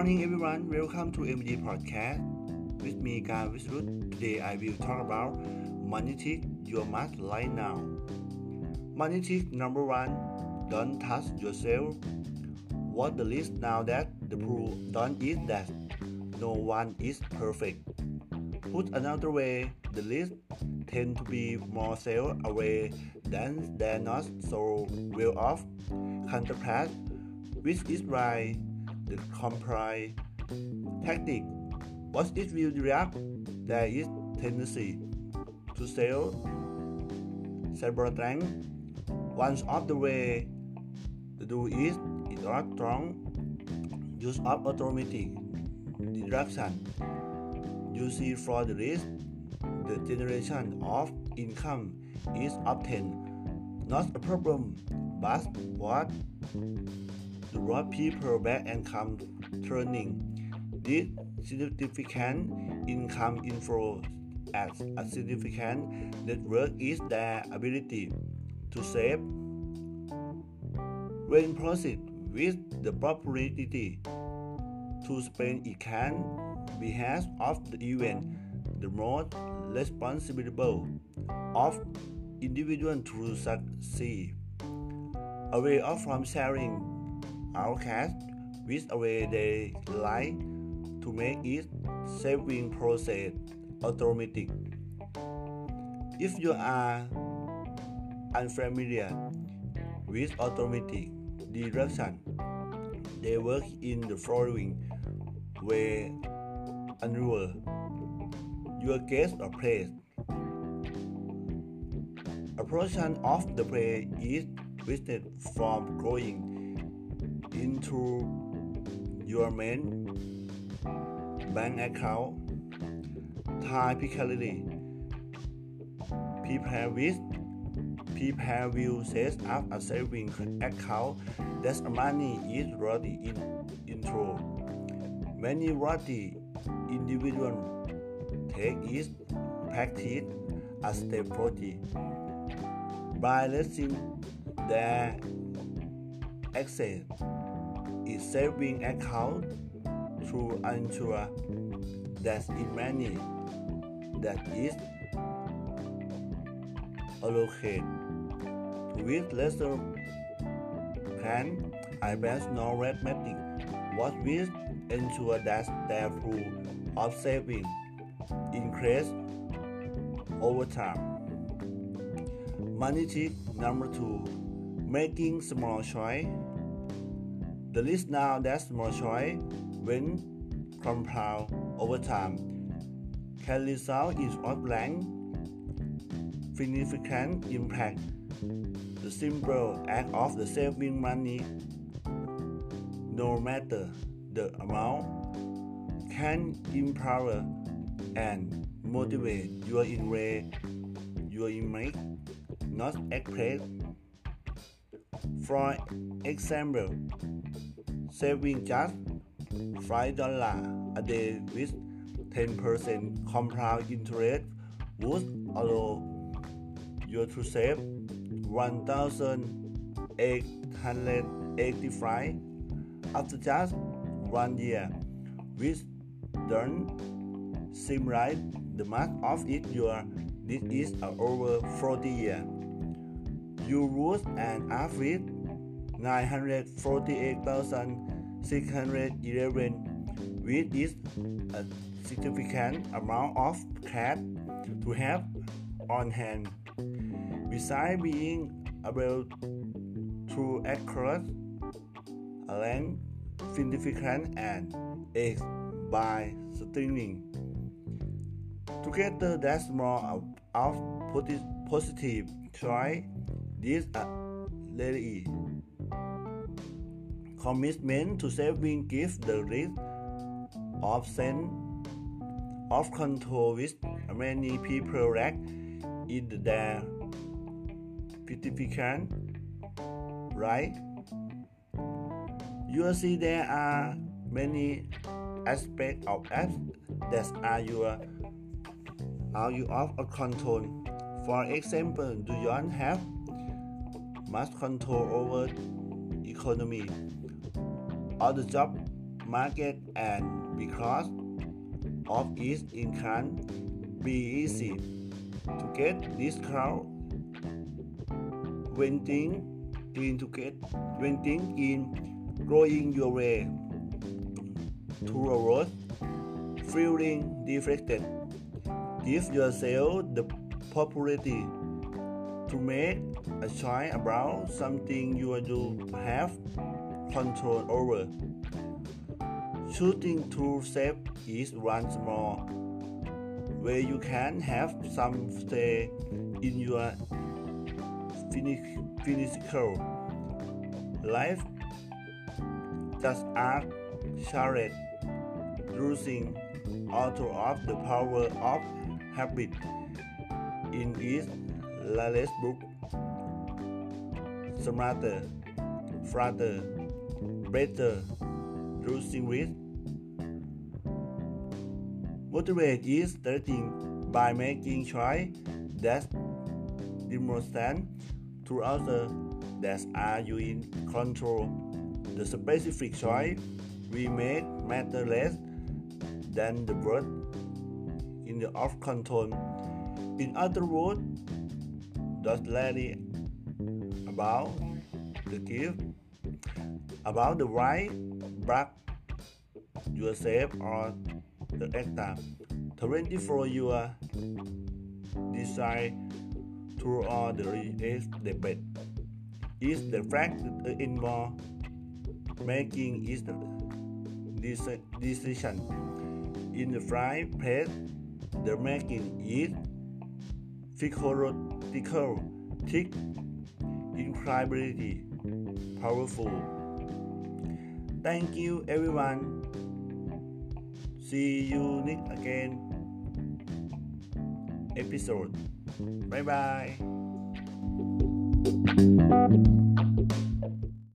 morning, everyone. Welcome to MD Podcast with me, Gar Wisrut. Today, I will talk about money tick your must right now. Money tick number one: Don't touch yourself. What the list now that the proof don't eat that. No one is perfect. Put another way, the list tend to be more self-aware than they're not so well off. Contrast, which is right the comply tactic. What it will react, there is tendency to sell cybertank. Once of the way to do is is not strong use of automatic deduction. You see for the risk, the generation of income is obtained. not a problem, but what draw people back and come turning. This significant income inflow as a significant network is their ability to save when proceed with the property to spend it can be of the event the most responsible of individual to succeed away from sharing our cash with a way they like to make its saving process automatic. If you are unfamiliar with automatic deduction, they work in the following way annual your guest or place. A portion of the pay is wasted from going into your main bank account. Typically, prepare with prepare will set up a savings account that money is ready in intro. Many wealthy individuals take it practice a step 40 by letting their access saving account to ensure that the money that is allocated with lesser best know arithmetic what will ensure that their pool of saving increase over time. Money tip number two making small choice. The list now that more choice. When compound over time can result in of blank significant impact. The simple act of the saving money, no matter the amount, can empower and motivate your in your image not express for example, saving just $5 a day with 10% compound interest would allow you to save 1,885 after just one year, which don't seem right. The math of it your this is over 40 years euros and average 948,611 which is a significant amount of cash to have on hand. Besides being able to across length significant and X by streaming. Together, that's more of, positive choice this really commitment to saving gives the risk of sense of control which many people lack in their significant right? You see there are many aspects of apps that are your are you of control. For example do you have much control over economy. Or the job market and because of its income be easy to get this when things clean to get when things in growing your way to a road feeling deflected. Give yourself the opportunity to make a choice about something you do have control over. Shooting to save is one small where you can have some stay in your physical life. Just ask Charlotte losing author of the power of habit in his latest book Smarter, Faster, Better, Losing Weight. Motivate is starting by making choice that demonstrate to others that are you in control. The specific choice we make matter less than the word in the off control. In other words, let it about the gift, about the right back yourself or the actor. 24 your uh, desire to all the is the best is the fact in making is the decision in the right place the making is physiological thick incredibility powerful. Thank you everyone. See you next again episode. Bye bye